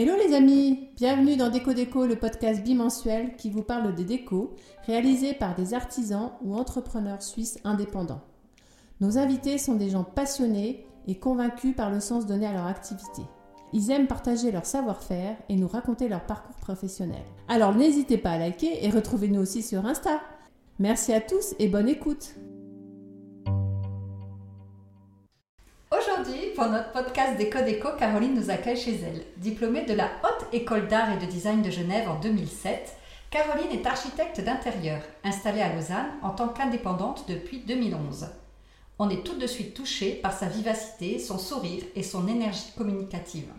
Hello les amis, bienvenue dans Déco Déco, le podcast bimensuel qui vous parle des décos réalisés par des artisans ou entrepreneurs suisses indépendants. Nos invités sont des gens passionnés et convaincus par le sens donné à leur activité. Ils aiment partager leur savoir-faire et nous raconter leur parcours professionnel. Alors n'hésitez pas à liker et retrouvez-nous aussi sur Insta. Merci à tous et bonne écoute. Pour notre podcast Déco Déco, Caroline nous accueille chez elle. Diplômée de la Haute École d'Art et de Design de Genève en 2007, Caroline est architecte d'intérieur, installée à Lausanne en tant qu'indépendante depuis 2011. On est tout de suite touché par sa vivacité, son sourire et son énergie communicative.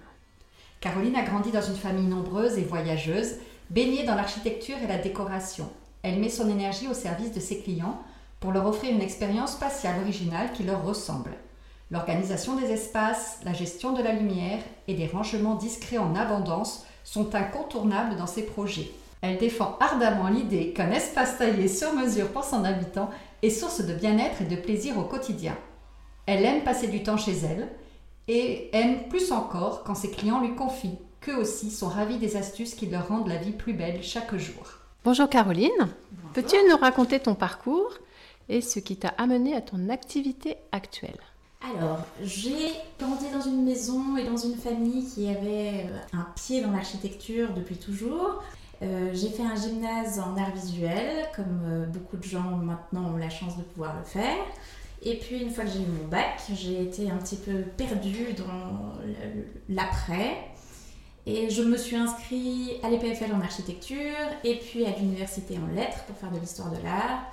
Caroline a grandi dans une famille nombreuse et voyageuse, baignée dans l'architecture et la décoration. Elle met son énergie au service de ses clients pour leur offrir une expérience spatiale originale qui leur ressemble. L'organisation des espaces, la gestion de la lumière et des rangements discrets en abondance sont incontournables dans ses projets. Elle défend ardemment l'idée qu'un espace taillé sur mesure pour son habitant est source de bien-être et de plaisir au quotidien. Elle aime passer du temps chez elle et aime plus encore quand ses clients lui confient qu'eux aussi sont ravis des astuces qui leur rendent la vie plus belle chaque jour. Bonjour Caroline, peux-tu nous raconter ton parcours et ce qui t'a amené à ton activité actuelle? Alors, j'ai grandi dans une maison et dans une famille qui avait euh, un pied dans l'architecture depuis toujours. Euh, j'ai fait un gymnase en art visuel, comme euh, beaucoup de gens maintenant ont la chance de pouvoir le faire. Et puis une fois que j'ai eu mon bac, j'ai été un petit peu perdue dans l'après. Et je me suis inscrite à l'EPFL en architecture et puis à l'université en lettres pour faire de l'histoire de l'art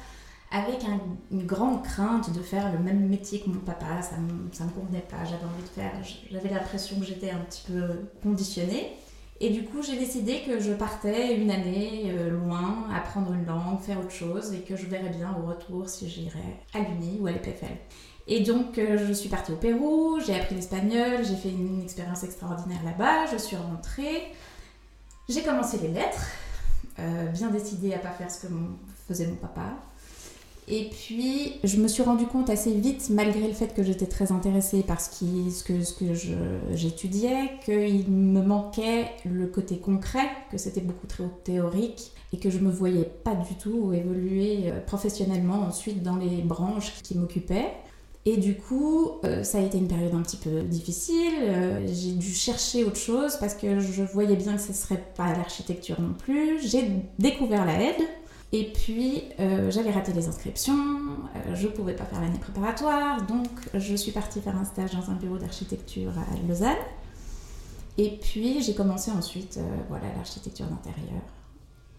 avec une grande crainte de faire le même métier que mon papa. Ça ne me, convenait pas, j'avais envie de faire, j'avais l'impression que j'étais un petit peu conditionnée. Et du coup, j'ai décidé que je partais une année euh, loin, apprendre une langue, faire autre chose, et que je verrais bien au retour si j'irais à l'Uni ou à l'EPFL. Et donc, euh, je suis partie au Pérou, j'ai appris l'espagnol, j'ai fait une expérience extraordinaire là-bas, je suis rentrée, j'ai commencé les lettres, euh, bien décidée à pas faire ce que faisait mon papa. Et puis, je me suis rendu compte assez vite, malgré le fait que j'étais très intéressée par ce, que, j'étudiais, qu'il me manquait le côté concret, que c'était beaucoup trop théorique et que je me voyais pas du tout évoluer euh, professionnellement ensuite dans les branches qui m'occupaient. Et du coup, euh, ça a été une période un petit peu difficile. Euh, j'ai dû chercher autre chose parce que je voyais bien que ce serait pas l'architecture non plus. J'ai découvert la aide et puis, euh, j'avais raté les inscriptions, euh, je ne pouvais pas faire l'année préparatoire, donc je suis partie faire un stage dans un bureau d'architecture à Lausanne. Et puis, j'ai commencé ensuite euh, voilà, l'architecture d'intérieur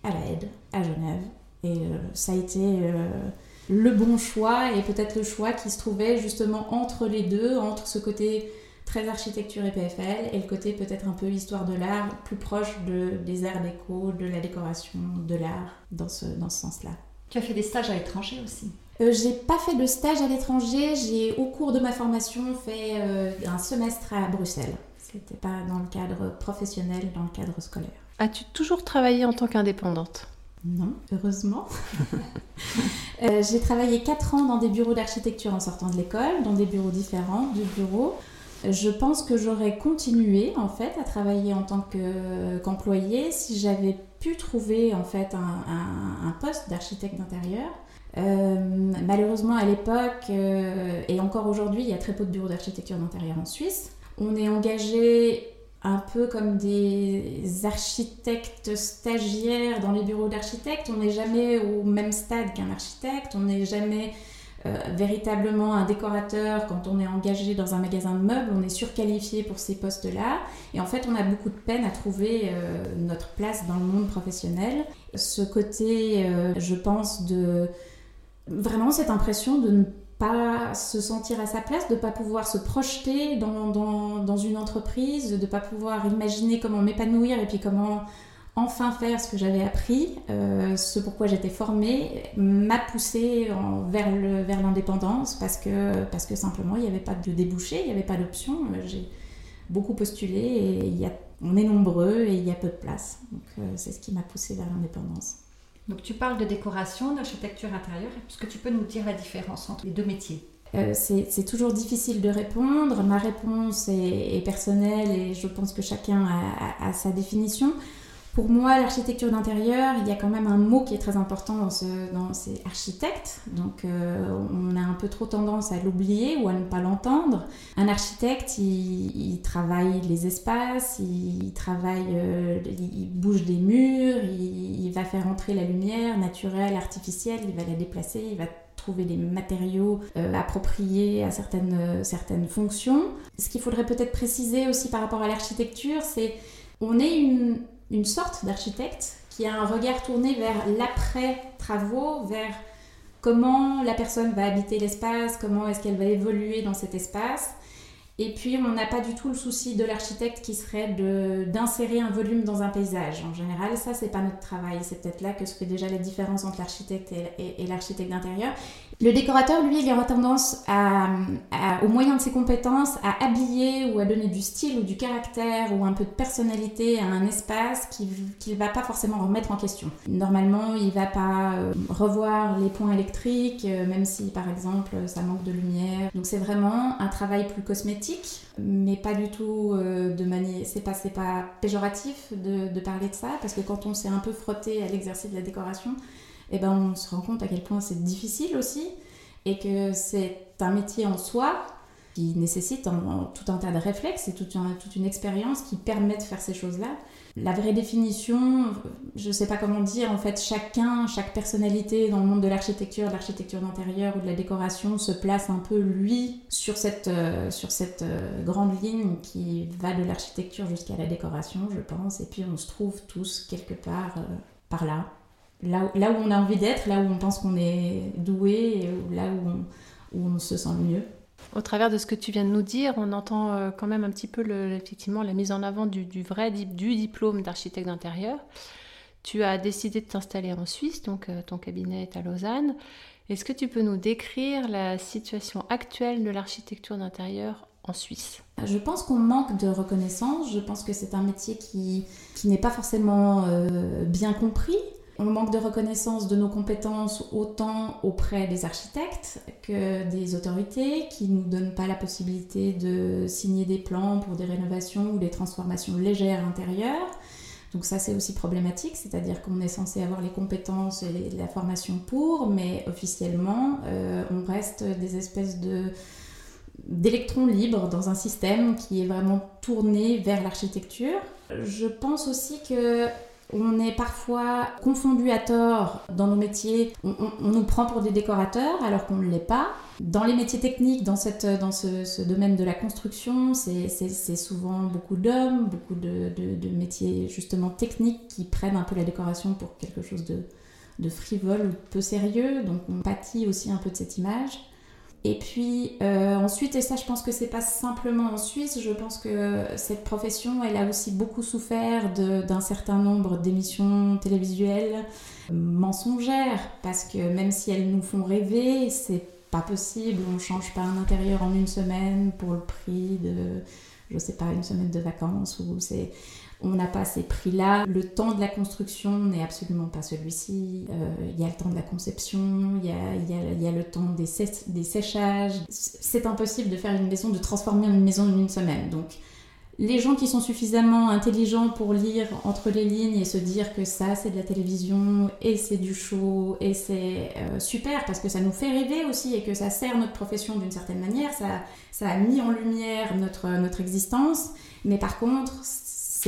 à la aide, à Genève. Et ça a été le bon choix et peut-être le choix qui se trouvait justement entre les deux, entre ce côté très architecture et PFL, et le côté peut-être un peu histoire de l'art, plus proche de, des arts déco, de la décoration, de l'art, dans ce, dans ce sens-là. Tu as fait des stages à l'étranger aussi? Euh, J'ai pas fait de stage à l'étranger, j'ai au cours de ma formation fait euh, un semestre à Bruxelles. C'était pas dans le cadre professionnel, dans le cadre scolaire. As-tu toujours travaillé en tant qu'indépendante? Non, heureusement. Euh, j'ai travaillé 4 ans dans des bureaux d'architecture en sortant de l'école, dans des bureaux différents du bureau. Je pense que j'aurais continué en fait à travailler en tant qu'employé si j'avais pu trouver en fait un, poste d'architecte d'intérieur. Euh, malheureusement à l'époque euh, et encore aujourd'hui il y a très peu de bureaux d'architecture d'intérieur en Suisse. On est engagé un peu comme des architectes stagiaires dans les bureaux d'architectes. On n'est jamais au même stade qu'un architecte, on n'est jamais euh, véritablement un décorateur, quand on est engagé dans un magasin de meubles, on est surqualifié pour ces postes-là. Et en fait, on a beaucoup de peine à trouver euh, notre place dans le monde professionnel. Ce côté, euh, je pense, de vraiment cette impression de ne pas se sentir à sa place, de ne pas pouvoir se projeter dans, dans, dans une entreprise, de ne pas pouvoir imaginer comment m'épanouir et puis comment enfin faire ce que j'avais appris, euh, ce pourquoi j'étais formée, m'a poussée vers, le, vers l'indépendance parce que, parce que simplement il n'y avait pas de débouché, il n'y avait pas d'option. J'ai beaucoup postulé et il y a, on est nombreux et il y a peu de place. Donc euh, c'est ce qui m'a poussée vers l'indépendance. Donc tu parles de décoration, d'architecture intérieure. Est-ce que tu peux nous dire la différence entre les deux métiers? Euh, c'est toujours difficile de répondre. Ma réponse est, personnelle et je pense que chacun a, sa définition. Pour moi, l'architecture d'intérieur, il y a quand même un mot qui est très important dans, ce, dans ces architectes. Donc, euh, on a un peu trop tendance à l'oublier ou à ne pas l'entendre. Un architecte, il, travaille les espaces, il, travaille, euh, il bouge des murs, il, va faire entrer la lumière naturelle, artificielle, il va la déplacer, il va trouver des matériaux euh, appropriés à certaines, certaines fonctions. Ce qu'il faudrait peut-être préciser aussi par rapport à l'architecture, c'est on est une, une sorte d'architecte qui a un regard tourné vers l'après-travaux, vers comment la personne va habiter l'espace, comment est-ce qu'elle va évoluer dans cet espace. Et puis, on n'a pas du tout le souci de l'architecte qui serait d'insérer un volume dans un paysage. En général, ça, c'est pas notre travail. C'est peut-être là que se fait déjà la différence entre l'architecte et, l'architecte d'intérieur. Le décorateur, lui, il aura tendance, au moyen de ses compétences, à habiller ou à donner du style ou du caractère ou un peu de personnalité à un espace qu'il ne va pas forcément remettre en question. Normalement, il ne va pas euh, revoir les points électriques, euh, même si, par exemple, ça manque de lumière. Donc c'est vraiment un travail plus cosmétique, mais pas du tout euh, de manière... C'est pas, pas péjoratif de, parler de ça, parce que quand on s'est un peu frotté à l'exercice de la décoration, eh ben on se rend compte à quel point c'est difficile aussi et que c'est un métier en soi qui nécessite tout un tas de réflexes et toute, une expérience qui permet de faire ces choses-là. La vraie définition, je ne sais pas comment dire, en fait, chacun, chaque personnalité dans le monde de l'architecture, de l'architecture d'intérieur ou de la décoration se place un peu, lui, sur cette, euh, sur cette euh, grande ligne qui va de l'architecture jusqu'à la décoration, je pense, et puis on se trouve tous quelque part euh, par là là, là où on a envie d'être, là où on pense qu'on est doué, là où on, où on, se sent le mieux. Au travers de ce que tu viens de nous dire, on entend euh, quand même un petit peu effectivement la mise en avant du, du vrai du diplôme d'architecte d'intérieur. Tu as décidé de t'installer en Suisse, donc euh, ton cabinet est à Lausanne. Est-ce que tu peux nous décrire la situation actuelle de l'architecture d'intérieur en Suisse? Je pense qu'on manque de reconnaissance. Je pense que c'est un métier qui, qui n'est pas forcément euh, bien compris. On manque de reconnaissance de nos compétences autant auprès des architectes que des autorités qui ne nous donnent pas la possibilité de signer des plans pour des rénovations ou des transformations légères intérieures. Donc ça c'est aussi problématique, c'est-à-dire qu'on est censé avoir les compétences et la formation pour, mais officiellement euh, on reste des espèces de d'électrons libres dans un système qui est vraiment tourné vers l'architecture. Je pense aussi que on est parfois confondu à tort dans nos métiers. On, nous prend pour des décorateurs alors qu'on ne l'est pas. Dans les métiers techniques, dans, ce, domaine de la construction, c'est souvent beaucoup d'hommes, beaucoup de, métiers justement techniques qui prennent un peu la décoration pour quelque chose de, de frivole ou peu sérieux. Donc on pâtit aussi un peu de cette image. Et puis euh, ensuite, et ça je pense que c'est pas simplement en Suisse, je pense que cette profession, elle a aussi beaucoup souffert d'un certain nombre d'émissions télévisuelles mensongères, parce que même si elles nous font rêver, c'est pas possible, on change pas un intérieur en une semaine pour le prix de, je sais pas, une semaine de vacances, ou c'est on n'a pas ces prix-là. Le temps de la construction n'est absolument pas celui-ci. Euh, il y a le temps de la conception, il y a, le temps des, des séchages. C'est impossible de faire une maison, de transformer une maison en une semaine. Donc, les gens qui sont suffisamment intelligents pour lire entre les lignes et se dire que ça c'est de la télévision et c'est du show et c'est euh, super parce que ça nous fait rêver aussi et que ça sert notre profession d'une certaine manière, ça, ça a mis en lumière notre, notre existence, mais par contre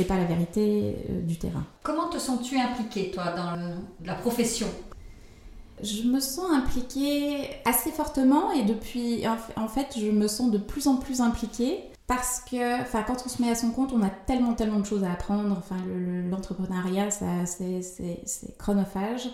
c'est pas la vérité euh, du terrain. Comment te sens-tu impliquée, toi, dans la profession? Je me sens impliquée assez fortement et depuis, en fait, je me sens de plus en plus impliquée parce que, enfin, quand on se met à son compte, on a tellement, tellement de choses à apprendre. Enfin, l'entrepreneuriat, c'est chronophage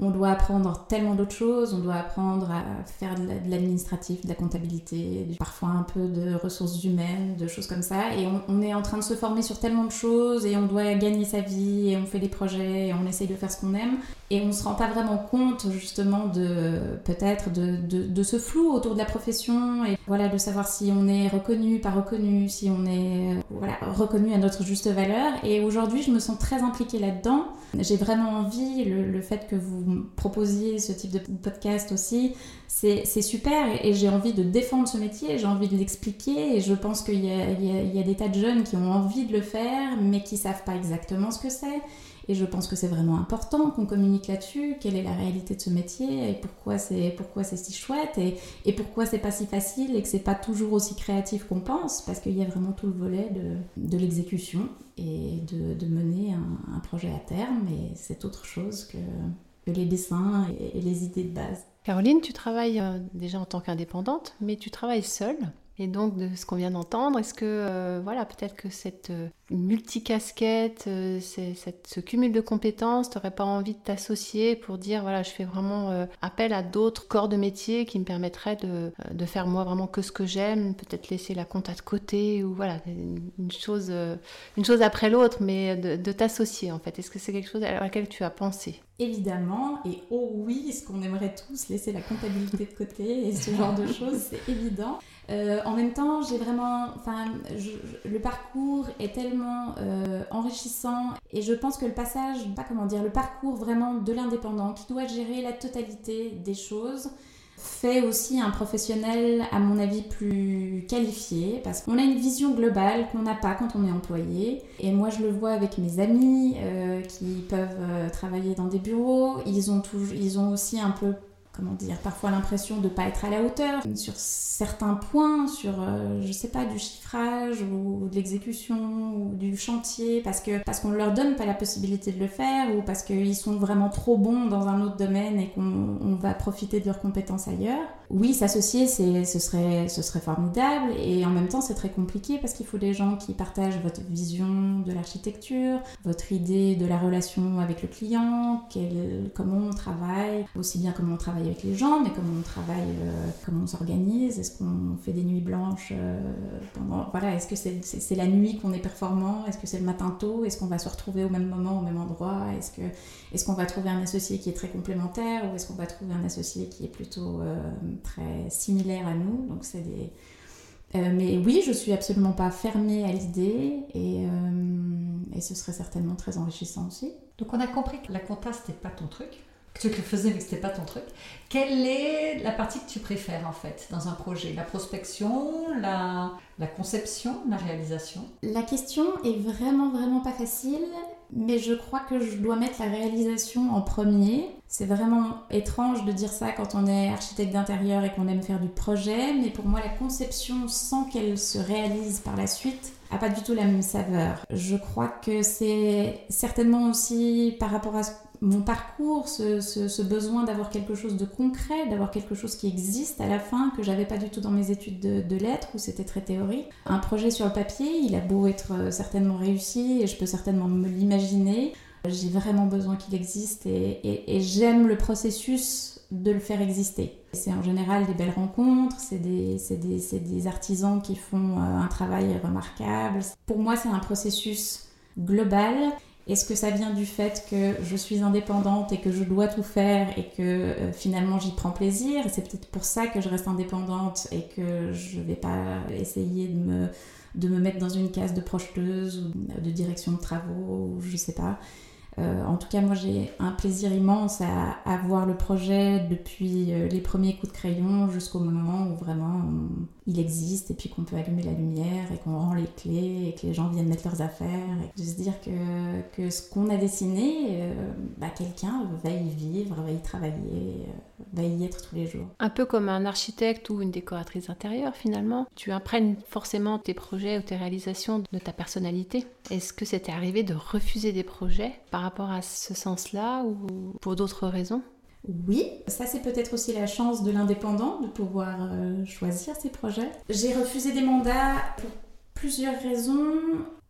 on doit apprendre tellement d'autres choses, on doit apprendre à faire de l'administratif, de la comptabilité, parfois un peu de ressources humaines, de choses comme ça. Et on, est en train de se former sur tellement de choses et on doit gagner sa vie et on fait des projets et on essaye de faire ce qu'on aime. Et on ne se rend pas vraiment compte justement de peut-être de, ce flou autour de la profession et voilà de savoir si on est reconnu, pas reconnu, si on est voilà, reconnu à notre juste valeur. Et aujourd'hui, je me sens très impliquée là-dedans. J'ai vraiment envie, le, le fait que vous proposiez ce type de podcast aussi, c'est super et j'ai envie de défendre ce métier, j'ai envie de l'expliquer et je pense qu'il y, a des tas de jeunes qui ont envie de le faire mais qui savent pas exactement ce que c'est. Et je pense que c'est vraiment important qu'on communique là-dessus, quelle est la réalité de ce métier et pourquoi c'est pourquoi c'est si chouette et, et pourquoi c'est pas si facile et que c'est pas toujours aussi créatif qu'on pense parce qu'il y a vraiment tout le volet de, l'exécution et de, mener un, un, projet à terme et c'est autre chose que les dessins et, les idées de base. Caroline, tu travailles euh, déjà en tant qu'indépendante, mais tu travailles seule. Et donc, de ce qu'on vient d'entendre, est-ce que, euh, voilà, peut-être que cette euh, multicasquette, euh, ce cumul de compétences, tu n'aurais pas envie de t'associer pour dire, voilà, je fais vraiment appel à d'autres corps de métier qui me permettraient de, faire moi vraiment que ce que j'aime, peut-être laisser la compta de côté, ou voilà, une chose, une chose après l'autre, mais de, de t'associer, en fait. Est-ce que c'est quelque chose à laquelle tu as pensé? Évidemment, et oh oui, ce qu'on aimerait tous laisser la comptabilité de côté et ce genre de choses, c'est évident. Euh, en même temps, j'ai vraiment, enfin, le parcours est tellement euh, enrichissant et je pense que le passage, pas comment dire, le parcours vraiment de l'indépendant qui doit gérer la totalité des choses fait aussi un professionnel, à mon avis, plus qualifié parce qu'on a une vision globale qu'on n'a pas quand on est employé. Et moi, je le vois avec mes amis euh, qui peuvent travailler dans des bureaux. Ils ont, toujours, ils ont aussi un peu comment dire, parfois l'impression de ne pas être à la hauteur sur certains points, sur, euh, je sais pas, du chiffrage ou de l'exécution ou du chantier, parce que parce qu'on leur donne pas la possibilité de le faire ou parce qu'ils sont vraiment trop bons dans un autre domaine et qu'on va profiter de leurs compétences ailleurs. Oui, s'associer, ce serait, ce serait formidable et en même temps c'est très compliqué parce qu'il faut des gens qui partagent votre vision de l'architecture, votre idée de la relation avec le client, quel, comment on travaille, aussi bien comment on travaille avec les gens, mais comment on travaille, euh, comment on s'organise, est-ce qu'on fait des nuits blanches euh, pendant, voilà, est-ce que c'est la nuit qu'on est performant, est-ce que c'est le matin tôt, est-ce qu'on va se retrouver au même moment, au même endroit, est-ce que est-ce qu'on va trouver un associé qui est très complémentaire ou est-ce qu'on va trouver un associé qui est plutôt euh, très similaire à nous, donc c'est des mais oui, je suis absolument pas fermée à l'idée et, et ce serait certainement très enrichissant aussi. Donc on a compris que la compta c'était pas ton truc tu le faisais mais que c'était pas ton truc. Quelle est la partie que tu préfères en fait dans un projet? La prospection, la, la conception, la réalisation? La question est vraiment vraiment pas facile, mais je crois que je dois mettre la réalisation en premier. C'est vraiment étrange de dire ça quand on est architecte d'intérieur et qu'on aime faire du projet, mais pour moi la conception sans qu'elle se réalise par la suite a pas du tout la même saveur. Je crois que c'est certainement aussi par rapport à mon parcours, ce, besoin d'avoir quelque chose de concret, d'avoir quelque chose qui existe à la fin, que j'avais pas du tout dans mes études de, lettres, où c'était très théorique. Un projet sur le papier, il a beau être euh, certainement réussi, et je peux certainement me l'imaginer, j'ai vraiment besoin qu'il existe, et, j'aime le processus de le faire exister. C'est en général des belles rencontres, c'est des, artisans qui font euh, un travail remarquable. Pour moi, c'est un processus global est-ce que ça vient du fait que je suis indépendante et que je dois tout faire et que euh, finalement j'y prends plaisir C'est peut-être pour ça que je reste indépendante et que je ne vais pas essayer de me, de me mettre dans une case de projeteuse ou de direction de travaux ou je sais pas. Euh, en tout cas, moi j'ai un plaisir immense à, à, voir le projet depuis euh, les premiers coups de crayon jusqu'au moment où vraiment il existe et puis qu'on peut allumer la lumière et qu'on rend les clés et que les gens viennent mettre leurs affaires et de se dire que, que ce qu'on a dessiné, euh, bah, quelqu'un va y vivre, va y travailler, va y être tous les jours. Un peu comme un architecte ou une décoratrice intérieure finalement. Tu imprègnes forcément tes projets ou tes réalisations de ta personnalité. Est-ce que c'était arrivé de refuser des projets par rapport à ce sens-là ou pour d'autres raisons? Oui, ça c'est peut-être aussi la chance de l'indépendant de pouvoir euh, choisir ses projets. J'ai refusé des mandats pour plusieurs raisons.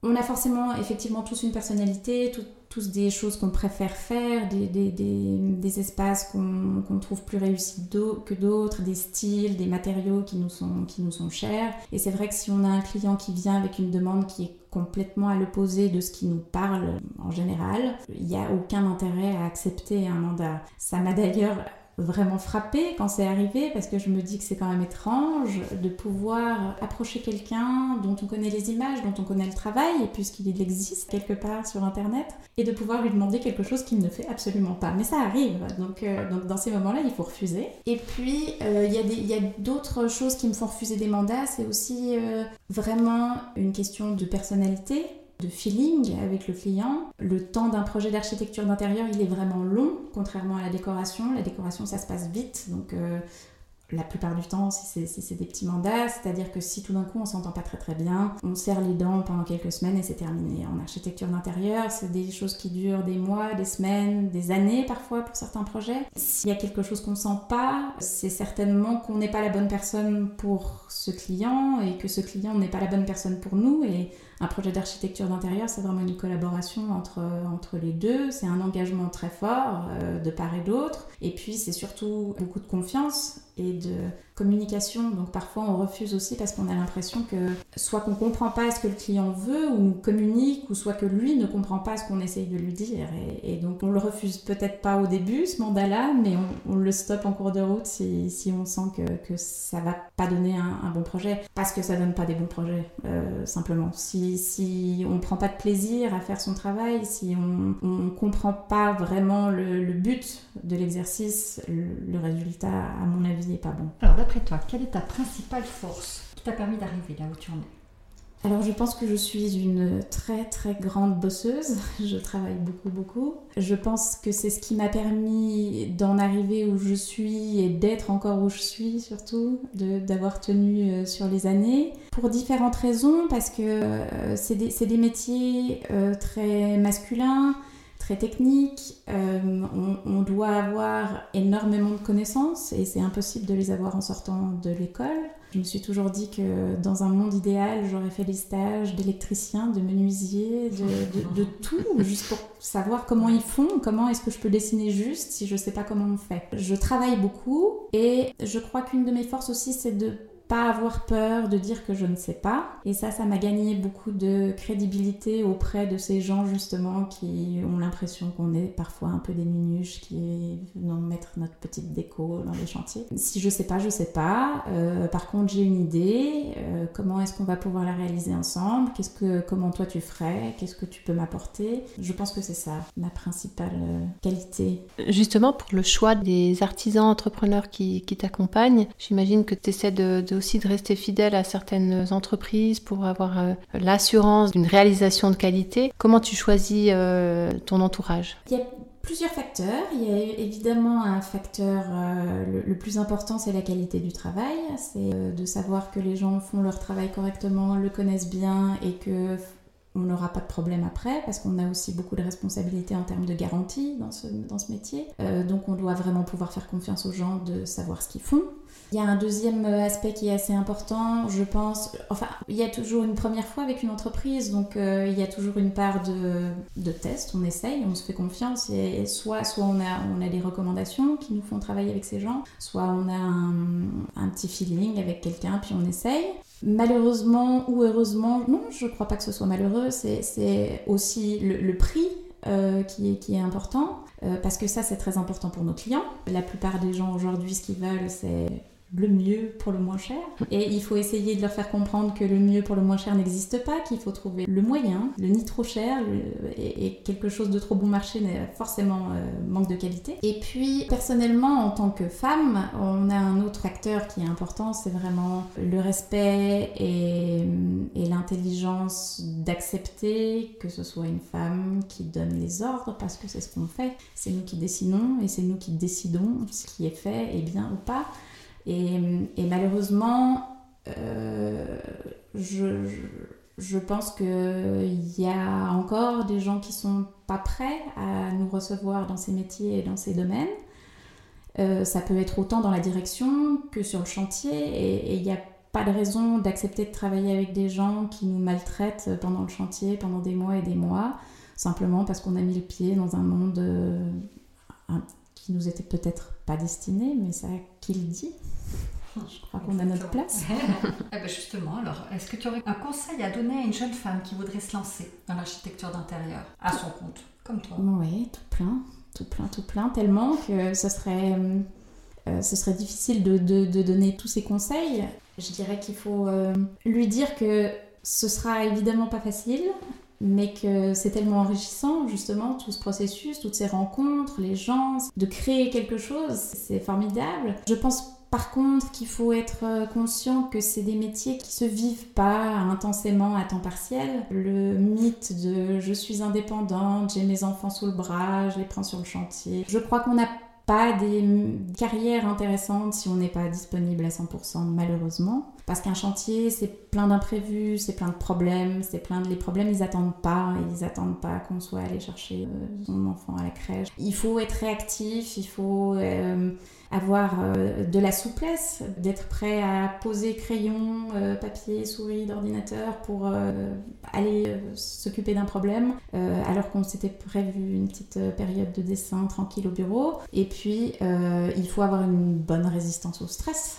On a forcément effectivement tous une personnalité, tous des choses qu'on préfère faire, des espaces qu'on trouve plus réussis que d'autres, des styles, des matériaux qui nous, sont, qui nous sont chers. Et c'est vrai que si on a un client qui vient avec une demande qui est complètement à l'opposé de ce qui nous parle en général, il n'y a aucun intérêt à accepter un mandat. Ça m'a d'ailleurs vraiment frappée quand c'est arrivé parce que je me dis que c'est quand même étrange de pouvoir approcher quelqu'un dont on connaît les images, dont on connaît le travail, puisqu'il existe quelque part sur Internet, et de pouvoir lui demander quelque chose qu'il ne fait absolument pas. Mais ça arrive, donc, euh, donc dans ces moments-là, il faut refuser. Et puis, euh, il y a d'autres choses qui me font refuser des mandats, c'est aussi euh, vraiment une question de personnalité de feeling avec le client. Le temps d'un projet d'architecture d'intérieur, il est vraiment long, contrairement à la décoration. La décoration, ça se passe vite, donc euh, la plupart du temps, si c'est des petits mandats, c'est-à-dire que si tout d'un coup on s'entend pas très très bien, on serre les dents pendant quelques semaines et c'est terminé. En architecture d'intérieur, c'est des choses qui durent des mois, des semaines, des années parfois pour certains projets. S'il y a quelque chose qu'on sent pas, c'est certainement qu'on n'est pas la bonne personne pour ce client et que ce client n'est pas la bonne personne pour nous et un projet d'architecture d'intérieur, c'est vraiment une collaboration entre, entre les deux. C'est un engagement très fort euh, de part et d'autre. Et puis, c'est surtout beaucoup de confiance et de communication. Donc parfois on refuse aussi parce qu'on a l'impression que soit qu'on comprend pas ce que le client veut ou communique, ou soit que lui ne comprend pas ce qu'on essaye de lui dire. Et, donc on le refuse peut-être pas au début ce mandat-là, mais on, le stoppe en cours de route si, si on sent que, que ça va pas donner un, bon projet, parce que ça donne pas des bons projets euh, simplement. Si, si on prend pas de plaisir à faire son travail, si on, on comprend pas vraiment le, but de l'exercice, le, résultat à mon avis est pas bon. D'après toi, quelle est ta principale force qui t'a permis d'arriver là où tu en es alors je pense que je suis une très très grande bosseuse, je travaille beaucoup beaucoup. Je pense que c'est ce qui m'a permis d'en arriver où je suis et d'être encore où je suis surtout, d'avoir tenu euh, sur les années. Pour différentes raisons, parce que euh, c'est des, des, métiers euh, très masculins, très techniques, on, on, doit avoir énormément de connaissances et c'est impossible de les avoir en sortant de l'école. Je me suis toujours dit que dans un monde idéal, j'aurais fait des stages d'électricien, de menuisier, de, tout, juste pour savoir comment ils font, comment est-ce que je peux dessiner juste si je ne sais pas comment on fait. Je travaille beaucoup et je crois qu'une de mes forces aussi, c'est de pas avoir peur de dire que je ne sais pas. Et ça, ça m'a gagné beaucoup de crédibilité auprès de ces gens justement qui ont l'impression qu'on est parfois un peu des minuches qui venons mettre notre petite déco dans les chantiers. Si je sais pas, je sais pas. Euh, par contre, j'ai une idée. Euh, comment est-ce qu'on va pouvoir la réaliser ensemble? Qu'est-ce que, comment toi tu ferais? Qu'est-ce que tu peux m'apporter? Je pense que c'est ça ma principale euh, qualité. Justement, pour le choix des artisans entrepreneurs qui, qui t'accompagnent, j'imagine que tu essaies de aussi de rester fidèle à certaines entreprises pour avoir euh, l'assurance d'une réalisation de qualité. Comment tu choisis euh, ton entourage? Il y a plusieurs facteurs. Il y a évidemment un facteur, euh, le, plus important, c'est la qualité du travail. C'est de savoir que les gens font leur travail correctement, le connaissent bien et que on n'aura pas de problème après parce qu'on a aussi beaucoup de responsabilités en termes de garantie dans ce, dans ce métier. donc on doit vraiment pouvoir faire confiance aux gens de savoir ce qu'ils font. Il y a un deuxième aspect qui est assez important, je pense. Enfin, il y a toujours une première fois avec une entreprise, donc euh, il y a toujours une part de, de test. On essaye, on se fait confiance, et, soit, soit on, a, on a des recommandations qui nous font travailler avec ces gens, soit on a un, un petit feeling avec quelqu'un, puis on essaye. Malheureusement ou heureusement, non, je ne crois pas que ce soit malheureux, c'est aussi le, prix euh, qui, est, qui, est, important, euh, parce que ça c'est très important pour nos clients. La plupart des gens aujourd'hui, ce qu'ils veulent, c'est le mieux pour le moins cher. Et il faut essayer de leur faire comprendre que le mieux pour le moins cher n'existe pas, qu'il faut trouver le moyen, le ni trop cher et, quelque chose de trop bon marché n'est forcément euh, manque de qualité. Et puis personnellement, en tant que femme, on a un autre facteur qui est important, c'est vraiment le respect et, et l'intelligence d'accepter que ce soit une femme qui donne les ordres parce que c'est ce qu'on fait. C'est nous qui dessinons et c'est nous qui décidons ce qui est fait est bien ou pas. Et, malheureusement, euh, je, pense qu'il y a encore des gens qui sont pas prêts à nous recevoir dans ces métiers et dans ces domaines. Euh, ça peut être autant dans la direction que sur le chantier et il n'y a pas de raison d'accepter de travailler avec des gens qui nous maltraitent pendant le chantier, pendant des mois et des mois, simplement parce qu'on a mis le pied dans un monde euh, qui nous était peut-être pas destiné, mais ça qui le dit je crois qu'on a notre place. eh ben justement, alors, est-ce que tu aurais un conseil à donner à une jeune femme qui voudrait se lancer dans l'architecture d'intérieur, à son compte, comme toi? Oui, tout plein, tout plein, tout plein, tellement que ce serait euh, ce serait difficile de, de, donner tous ces conseils. Je dirais qu'il faut euh, lui dire que ce sera évidemment pas facile, mais que c'est tellement enrichissant justement tout ce processus, toutes ces rencontres, les gens, de créer quelque chose, c'est formidable. Je pense par contre qu'il faut être euh, conscient que c'est des métiers qui se vivent pas intensément à temps partiel. Le mythe de je suis indépendante, j'ai mes enfants sous le bras, je les prends sur le chantier. Je crois qu'on n'a pas des carrières intéressantes si on n'est pas disponible à 100% malheureusement. Parce qu'un chantier, c'est plein d'imprévus, c'est plein de problèmes, c'est plein de... Les problèmes, ils attendent pas, ils attendent pas qu'on soit allé chercher euh, son enfant à la crèche. Il faut être réactif, il faut... Euh, avoir euh, de la souplesse, d'être prêt à poser crayon, papier, souris, d'ordinateur pour aller s'occuper d'un problème, alors qu'on s'était prévu une petite période de dessin tranquille au bureau. Et puis, il faut avoir une bonne résistance au stress.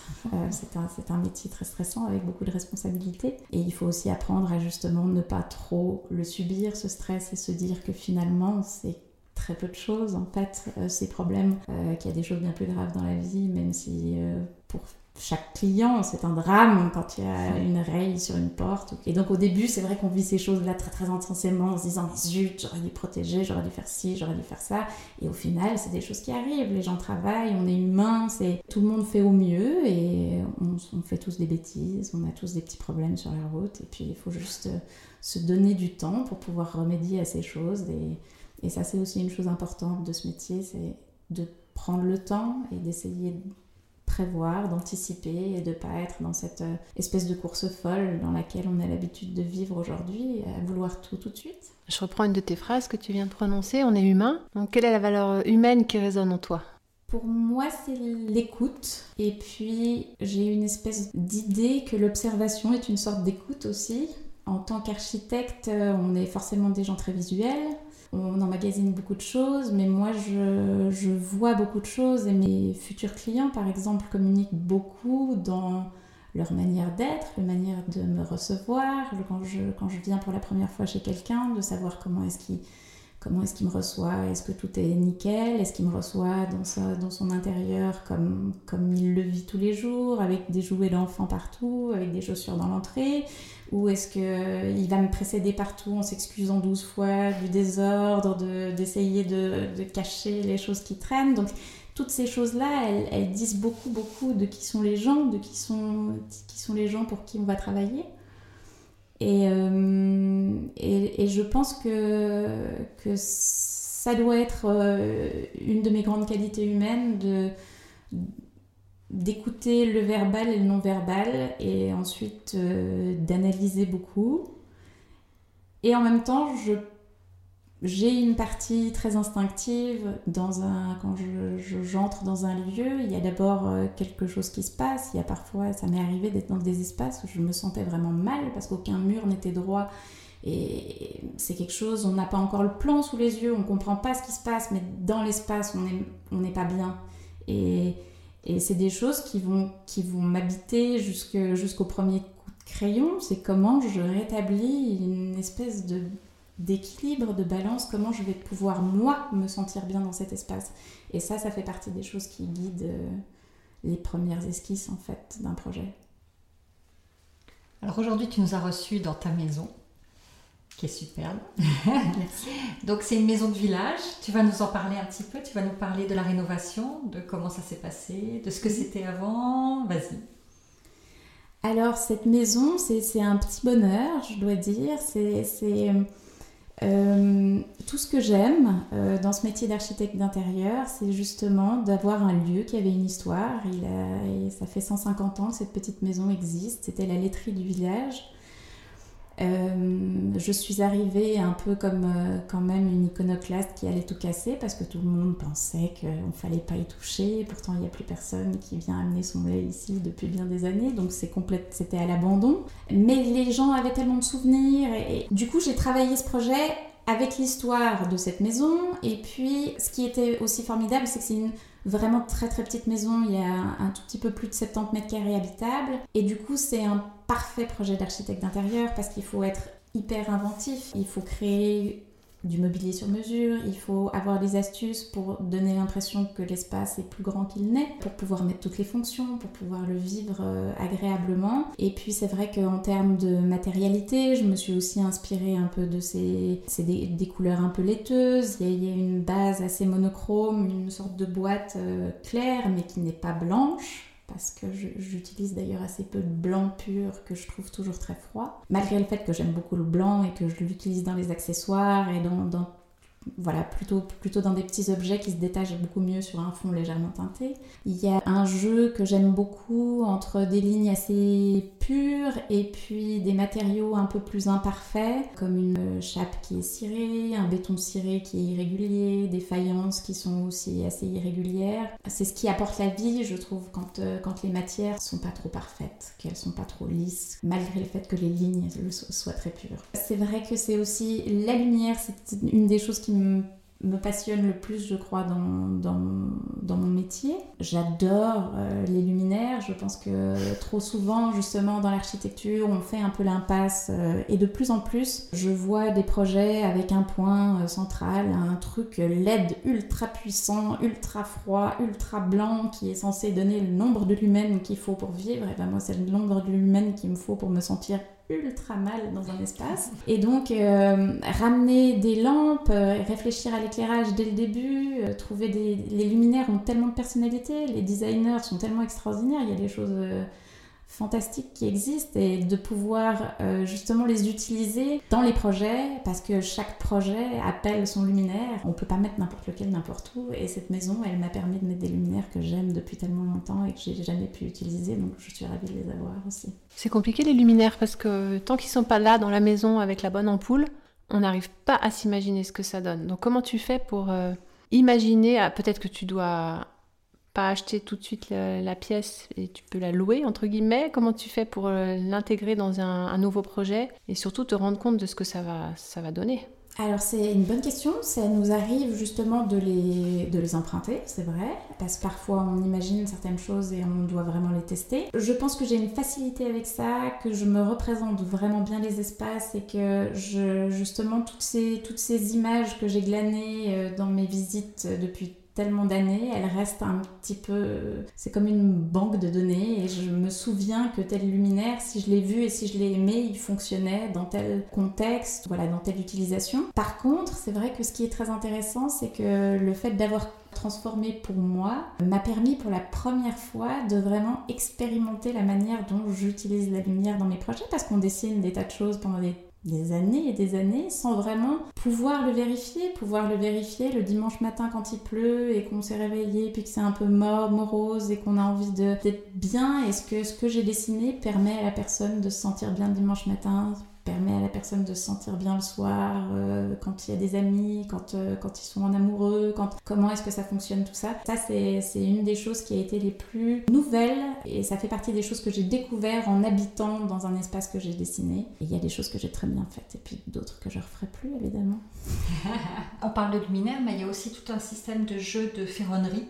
c'est un, un, métier très stressant avec beaucoup de responsabilités. Et il faut aussi apprendre à justement ne pas trop le subir, ce stress, et se dire que finalement, c'est très peu de choses en fait, euh, ces problèmes, euh, qu'il y a des choses bien plus graves dans la vie, même si euh, pour chaque client, c'est un drame quand il y a une raye sur une porte. Et donc au début, c'est vrai qu'on vit ces choses-là très très intensément en se disant zut, j'aurais dû protéger, j'aurais dû faire ci, j'aurais dû faire ça. Et au final, c'est des choses qui arrivent. Les gens travaillent, on est humain, c'est tout le monde fait au mieux et on, on, fait tous des bêtises, on a tous des petits problèmes sur la route. Et puis il faut juste se donner du temps pour pouvoir remédier à ces choses. Et, et ça, c'est aussi une chose importante de ce métier, c'est de prendre le temps et d'essayer de prévoir, d'anticiper et de ne pas être dans cette euh, espèce de course folle dans laquelle on a l'habitude de vivre aujourd'hui, à vouloir tout tout de suite. Je reprends une de tes phrases que tu viens de prononcer, on est humain. Donc quelle est la valeur humaine qui résonne en toi? Pour moi, c'est l'écoute. Et puis, j'ai une espèce d'idée que l'observation est une sorte d'écoute aussi. En tant qu'architecte, euh, on est forcément des gens très visuels on emmagasine beaucoup de choses, mais moi je, vois beaucoup de choses et mes futurs clients par exemple communiquent beaucoup dans leur manière d'être, leur manière de me recevoir, quand je, quand je viens pour la première fois chez quelqu'un, de savoir comment est-ce qu'il comment est-ce qu'il me reçoit, est-ce que tout est nickel, est-ce qu'il me reçoit dans, dans son intérieur comme, comme il le vit tous les jours, avec des jouets d'enfants partout, avec des chaussures dans l'entrée, ou est-ce qu'il va me précéder partout en s'excusant douze fois du désordre, d'essayer de, de, cacher les choses qui traînent. Donc toutes ces choses-là, elles, disent beaucoup, beaucoup de qui sont les gens, de qui sont, qui sont les gens pour qui on va travailler. Et, euh, et, et, je pense que, que ça doit être euh, une de mes grandes qualités humaines d'écouter le verbal et le non-verbal et ensuite euh, d'analyser beaucoup. Et en même temps, je j'ai une partie très instinctive dans un, quand j'entre je, dans un lieu. Il y a d'abord euh, quelque chose qui se passe. Il y a parfois, ça m'est arrivé d'être dans des espaces où je me sentais vraiment mal parce qu'aucun mur n'était droit. Et c'est quelque chose, on n'a pas encore le plan sous les yeux, on comprend pas ce qui se passe, mais dans l'espace, on n'est pas bien. Et, et c'est des choses qui vont, qui vont m'habiter jusqu'au premier coup de crayon. C'est comment je rétablis une espèce de d'équilibre, de balance, comment je vais pouvoir moi me sentir bien dans cet espace. Et ça, ça fait partie des choses qui guident euh, les premières esquisses en fait d'un projet. Alors aujourd'hui, tu nous as reçus dans ta maison, qui est superbe. Merci. Donc c'est une maison de village. Tu vas nous en parler un petit peu. Tu vas nous parler de la rénovation, de comment ça s'est passé, de ce que c'était avant. Vas-y. Alors cette maison, c'est un petit bonheur, je dois dire. C'est euh, tout ce que j'aime euh, dans ce métier d'architecte d'intérieur, c'est justement d'avoir un lieu qui avait une histoire. Ça fait 150 ans que cette petite maison existe. C'était la laiterie du village. Euh, je suis arrivée un peu comme euh, quand même une iconoclaste qui allait tout casser parce que tout le monde pensait qu'il ne fallait pas y toucher. Pourtant, il n'y a plus personne qui vient amener son lait ici depuis bien des années, donc c'est c'était à l'abandon. Mais les gens avaient tellement de souvenirs et du coup, j'ai travaillé ce projet avec l'histoire de cette maison. Et puis, ce qui était aussi formidable, c'est que c'est une vraiment très très petite maison. Il y a un tout petit peu plus de 70 mètres carrés habitables. Et du coup, c'est un parfait projet d'architecte d'intérieur parce qu'il faut être hyper inventif. Il faut créer du mobilier sur mesure, il faut avoir des astuces pour donner l'impression que l'espace est plus grand qu'il n'est, pour pouvoir mettre toutes les fonctions, pour pouvoir le vivre euh, agréablement. Et puis c'est vrai qu'en termes de matérialité, je me suis aussi inspirée un peu de ces, des, couleurs un peu laiteuses. Il y, a, une base assez monochrome, une sorte de boîte euh, claire mais qui n'est pas blanche parce que j'utilise d'ailleurs assez peu de blanc pur que je trouve toujours très froid. Malgré le fait que j'aime beaucoup le blanc et que je l'utilise dans les accessoires et dans, dans voilà, plutôt, plutôt dans des petits objets qui se détachent beaucoup mieux sur un fond légèrement teinté. Il y a un jeu que j'aime beaucoup entre des lignes assez pures et puis des matériaux un peu plus imparfaits, comme une chape qui est cirée, un béton ciré qui est irrégulier, des faïences qui sont aussi assez irrégulières. C'est ce qui apporte la vie, je trouve, quand, euh, quand les matières sont pas trop parfaites, qu'elles sont pas trop lisses, malgré le fait que les lignes soient très pures. C'est vrai que c'est aussi la lumière, c'est une des choses qui me passionne le plus, je crois, dans, dans, dans mon métier. J'adore euh, les luminaires. Je pense que trop souvent, justement, dans l'architecture, on fait un peu l'impasse. Euh, et de plus en plus, je vois des projets avec un point euh, central, un truc LED ultra puissant, ultra froid, ultra blanc, qui est censé donner le nombre de lumens qu'il faut pour vivre. Et ben moi, c'est le nombre de lumens qu'il me faut pour me sentir ultra mal dans un espace. Et donc, euh, ramener des lampes, euh, réfléchir à l'éclairage dès le début, euh, trouver des... Les luminaires ont tellement de personnalité, les designers sont tellement extraordinaires, il y a des choses fantastiques qui existent et de pouvoir euh, justement les utiliser dans les projets parce que chaque projet appelle son luminaire. On peut pas mettre n'importe lequel n'importe où et cette maison elle m'a permis de mettre des luminaires que j'aime depuis tellement longtemps et que j'ai jamais pu utiliser donc je suis ravie de les avoir aussi. C'est compliqué les luminaires parce que tant qu'ils sont pas là dans la maison avec la bonne ampoule, on n'arrive pas à s'imaginer ce que ça donne. Donc comment tu fais pour euh, imaginer, ah, peut-être que tu dois pas acheter tout de suite la, pièce et tu peux la louer, entre guillemets. Comment tu fais pour euh, l'intégrer dans un, nouveau projet et surtout te rendre compte de ce que ça va, ça va donner? Alors c'est une bonne question, ça nous arrive justement de les, de les emprunter, c'est vrai, parce que parfois on imagine certaines choses et on doit vraiment les tester. Je pense que j'ai une facilité avec ça, que je me représente vraiment bien les espaces et que je, justement toutes ces, toutes ces images que j'ai glanées euh, dans mes visites depuis d'années, elle reste un petit peu... C'est comme une banque de données et je me souviens que tel luminaire, si je l'ai vu et si je l'ai aimé, il fonctionnait dans tel contexte, voilà, dans telle utilisation. Par contre, c'est vrai que ce qui est très intéressant, c'est que le fait d'avoir transformé pour moi m'a permis pour la première fois de vraiment expérimenter la manière dont j'utilise la lumière dans mes projets parce qu'on dessine des tas de choses pendant des des années et des années sans vraiment pouvoir le vérifier, pouvoir le vérifier le dimanche matin quand il pleut et qu'on s'est réveillé puis que c'est un peu mort, morose et qu'on a envie d'être bien. Est-ce que ce que j'ai dessiné permet à la personne de se sentir bien le dimanche matin permet à la personne de se sentir bien le soir, euh, quand il y a des amis, quand, euh, quand ils sont en amoureux, quand, comment est-ce que ça fonctionne tout ça. Ça, c'est une des choses qui a été les plus nouvelles et ça fait partie des choses que j'ai découvert en habitant dans un espace que j'ai dessiné. Et il y a des choses que j'ai très bien faites et puis d'autres que je referai plus, évidemment. On parle de luminaire, mais il y a aussi tout un système de jeu de ferronnerie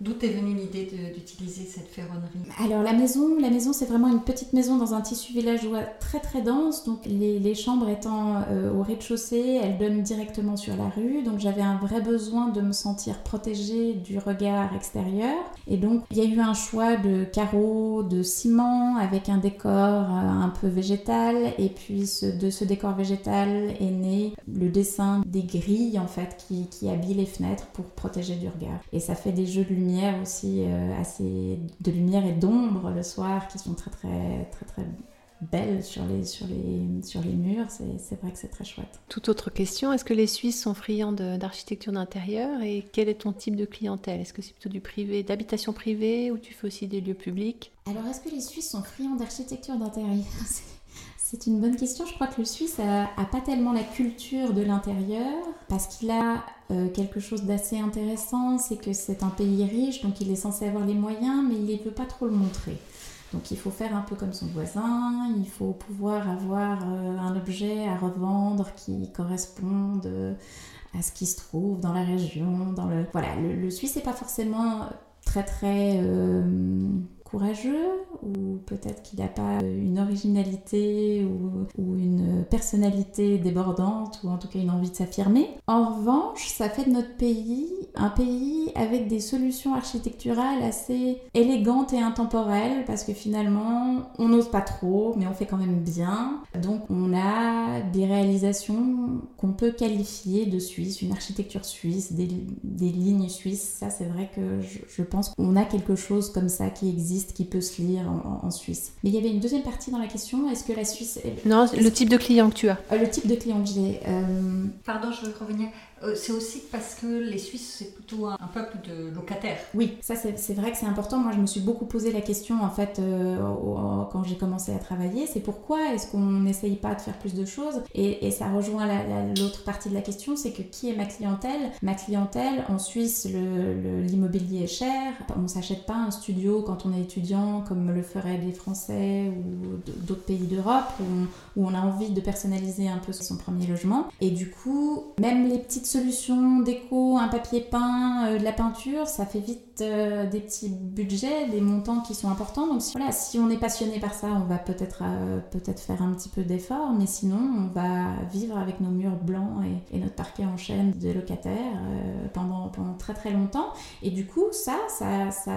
D'où est venue l'idée d'utiliser cette ferronnerie Alors la maison, la maison c'est vraiment une petite maison dans un tissu villageois très très dense. Donc les, chambres étant euh, au rez-de-chaussée, elles donnent directement sur la rue. Donc j'avais un vrai besoin de me sentir protégée du regard extérieur. Et donc il y a eu un choix de carreaux, de ciment avec un décor euh, un peu végétal. Et puis de ce décor végétal est né le dessin des grilles en fait qui, qui habillent les fenêtres pour protéger du regard. Et ça fait des jeux de lumière aussi, euh, assez de lumière et d'ombre le soir qui sont très très très très belles sur les, sur les, sur les murs. C'est vrai que c'est très chouette. Toute autre question, est-ce que les Suisses sont friands d'architecture d'intérieur et quel est ton type de clientèle? Est-ce que c'est plutôt du privé, d'habitation privée ou tu fais aussi des lieux publics? Alors est-ce que les Suisses sont friands d'architecture d'intérieur? C'est une bonne question. Je crois que le Suisse a, pas tellement la culture de l'intérieur parce qu'il a euh, quelque chose d'assez intéressant, c'est que c'est un pays riche, donc il est censé avoir les moyens, mais il ne veut pas trop le montrer. Donc il faut faire un peu comme son voisin, il faut pouvoir avoir euh, un objet à revendre qui corresponde euh, à ce qui se trouve dans la région. Dans le... Voilà, le, Suisse n'est pas forcément très très ou peut-être qu'il n'a pas une originalité ou, une personnalité débordante ou en tout cas une envie de s'affirmer. En revanche, ça fait de notre pays un pays avec des solutions architecturales assez élégantes et intemporelles parce que finalement on n'ose pas trop mais on fait quand même bien. Donc on a des réalisations qu'on peut qualifier de suisse, une architecture suisse, des, lignes suisses. Ça c'est vrai que je pense qu'on a quelque chose comme ça qui existe, qui peut se lire en, en, Suisse? Mais il y avait une deuxième partie dans la question. Est-ce que la Suisse... Est... Non, le type de client que tu as. Euh, le type de client que j'ai. Euh... Pardon, je veux revenir. Euh, c'est aussi parce que les Suisses, c'est plutôt un, peuple de locataires. Oui, ça c'est vrai que c'est important. Moi, je me suis beaucoup posé la question, en fait, euh, quand j'ai commencé à travailler, c'est pourquoi est-ce qu'on n'essaye pas de faire plus de choses? Et, ça rejoint l'autre partie de la question, c'est que qui est ma clientèle? Ma clientèle, en Suisse, l'immobilier est cher. On ne s'achète pas un studio quand on est étudiant, comme le feraient des Français ou d'autres pays d'Europe, où, où on a envie de personnaliser un peu son premier logement. Et du coup, même les petites solution déco, un papier peint, euh, de la peinture, ça fait vite euh, des petits budgets, des montants qui sont importants. Donc si, voilà, si on est passionné par ça, on va peut-être euh, peut-être faire un petit peu d'effort, mais sinon on va vivre avec nos murs blancs et, notre parquet en chaîne de locataires pendant, pendant très très longtemps. Et du coup, ça, ça, ça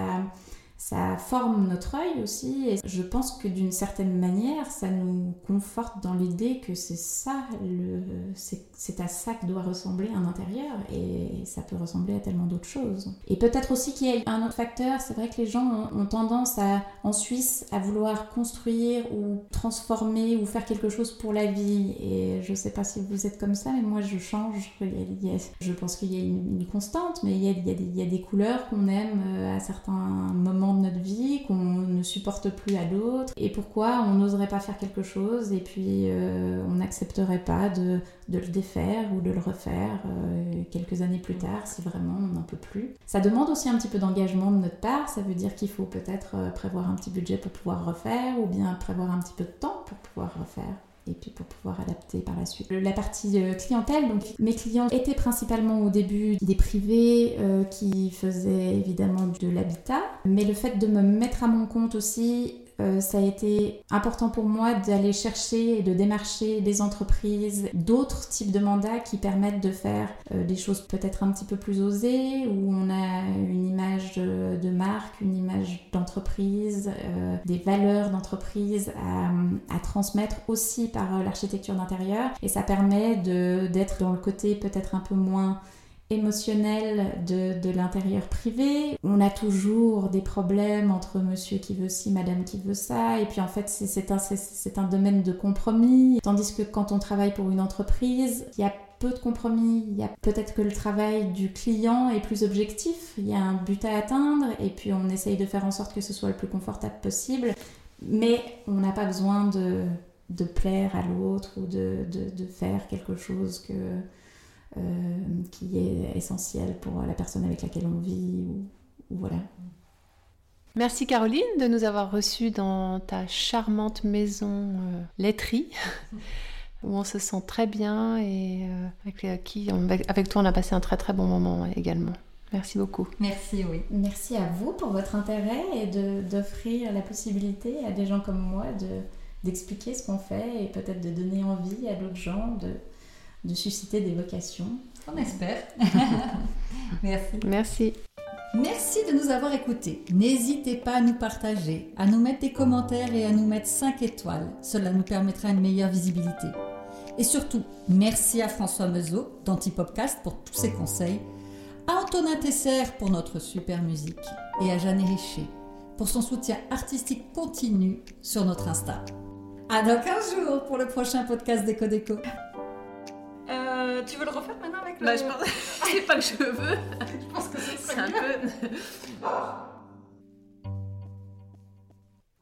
ça forme notre œil aussi et je pense que d'une certaine manière ça nous conforte dans l'idée que c'est ça c'est à ça que doit ressembler un intérieur et ça peut ressembler à tellement d'autres choses. Et peut-être aussi qu'il y a un autre facteur c'est vrai que les gens ont, tendance à en Suisse à vouloir construire ou transformer ou faire quelque chose pour la vie. Et je sais pas si vous êtes comme ça mais moi je change. Je pense qu'il y a une, constante mais il y a, il y a des couleurs qu'on aime euh, à certains moments de notre vie, qu'on ne supporte plus à d'autres, et pourquoi on n'oserait pas faire quelque chose, et puis euh, on n'accepterait pas de, de, le défaire ou de le refaire euh, quelques années plus tard, si vraiment on n'en peut plus. Ça demande aussi un petit peu d'engagement de notre part, ça veut dire qu'il faut peut-être euh, prévoir un petit budget pour pouvoir refaire, ou bien prévoir un petit peu de temps pour pouvoir refaire et puis pour pouvoir adapter par la suite. La partie euh, clientèle, donc mes clients étaient principalement au début des privés euh, qui faisaient évidemment de l'habitat, mais le fait de me mettre à mon compte aussi euh, ça a été important pour moi d'aller chercher et de démarcher des entreprises, d'autres types de mandats qui permettent de faire euh, des choses peut-être un petit peu plus osées, où on a une image de, marque, une image d'entreprise, euh, des valeurs d'entreprise à, à, transmettre aussi par l'architecture d'intérieur. Et ça permet d'être dans le côté peut-être un peu moins émotionnel de, de l'intérieur privé. On a toujours des problèmes entre monsieur qui veut ci, madame qui veut ça, et puis en fait c'est un, un domaine de compromis, tandis que quand on travaille pour une entreprise, il y a peu de compromis, il y a peut-être que le travail du client est plus objectif, il y a un but à atteindre, et puis on essaye de faire en sorte que ce soit le plus confortable possible, mais on n'a pas besoin de, de plaire à l'autre ou de, de, faire quelque chose que qui est essentiel pour la personne avec laquelle on vit. Ou, ou voilà. Merci Caroline de nous avoir reçus dans ta charmante maison euh, laiterie. où on se sent très bien et euh, avec, qui on, avec toi on a passé un très très bon moment également. Merci beaucoup. Merci, oui. Merci à vous pour votre intérêt et d'offrir la possibilité à des gens comme moi d'expliquer de, ce qu'on fait et peut-être de donner envie à d'autres gens de, de susciter des vocations. On espère. Merci. Merci. Merci de nous avoir écoutés. N'hésitez pas à nous partager, à nous mettre des commentaires et à nous mettre 5 étoiles. Cela nous permettra une meilleure visibilité. Et surtout, merci à François Mezot d'Antipopcast pour tous ses conseils, à Antonin Tesser pour notre super musique et à Jeanne Richer pour son soutien artistique continu sur notre Insta. À dans 15 jours pour le prochain podcast d'Eco Déco. Euh, tu veux le refaire maintenant avec le... Bah, je pense... c'est pas que je veux. je pense que c'est un peu...